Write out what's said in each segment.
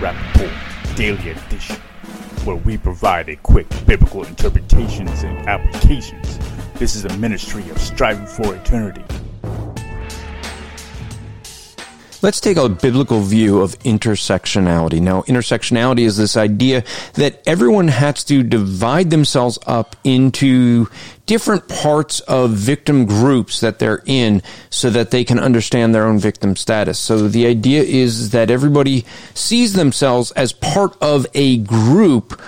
Welcome to the Rapp Report Daily Edition, where we provide a quick biblical interpretations and applications. This is a ministry of striving for eternity. Let's take a biblical view of intersectionality. Now, intersectionality is this idea that everyone has to divide themselves up into different parts of victim groups that they're in so that they can understand their own victim status. So the idea is that everybody sees themselves as part of a group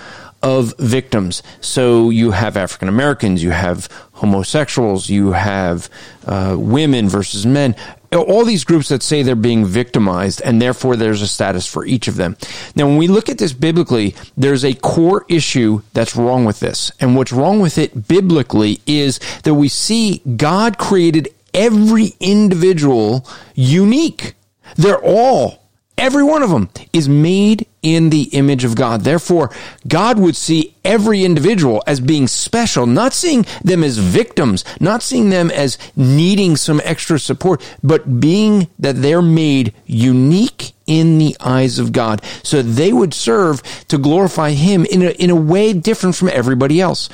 of victims. So you have African Americans, you have homosexuals, you have uh, women versus men all these groups that say they're being victimized and therefore there's a status for each of them. Now, when we look at this biblically, there's a core issue that's wrong with this. And what's wrong with it biblically is that we see God created every individual unique. They're all Every one of them is made in the image of God. Therefore, God would see every individual as being special, not seeing them as victims, not seeing them as needing some extra support, but being that they're made unique in the eyes of God. So they would serve to glorify Him in a, in a way different from everybody else.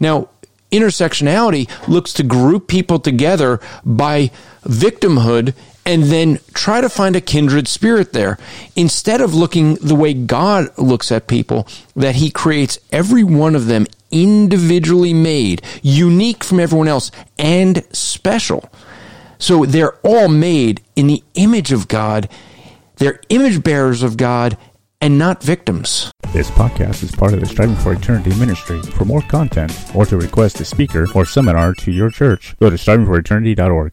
Now, intersectionality looks to group people together by victimhood and then try to find a kindred spirit there instead of looking the way God looks at people, that He creates every one of them individually made, unique from everyone else, and special. So they're all made in the image of God. They're image bearers of God and not victims. This podcast is part of the Striving for Eternity ministry. For more content or to request a speaker or seminar to your church, go to strivingforeternity.org.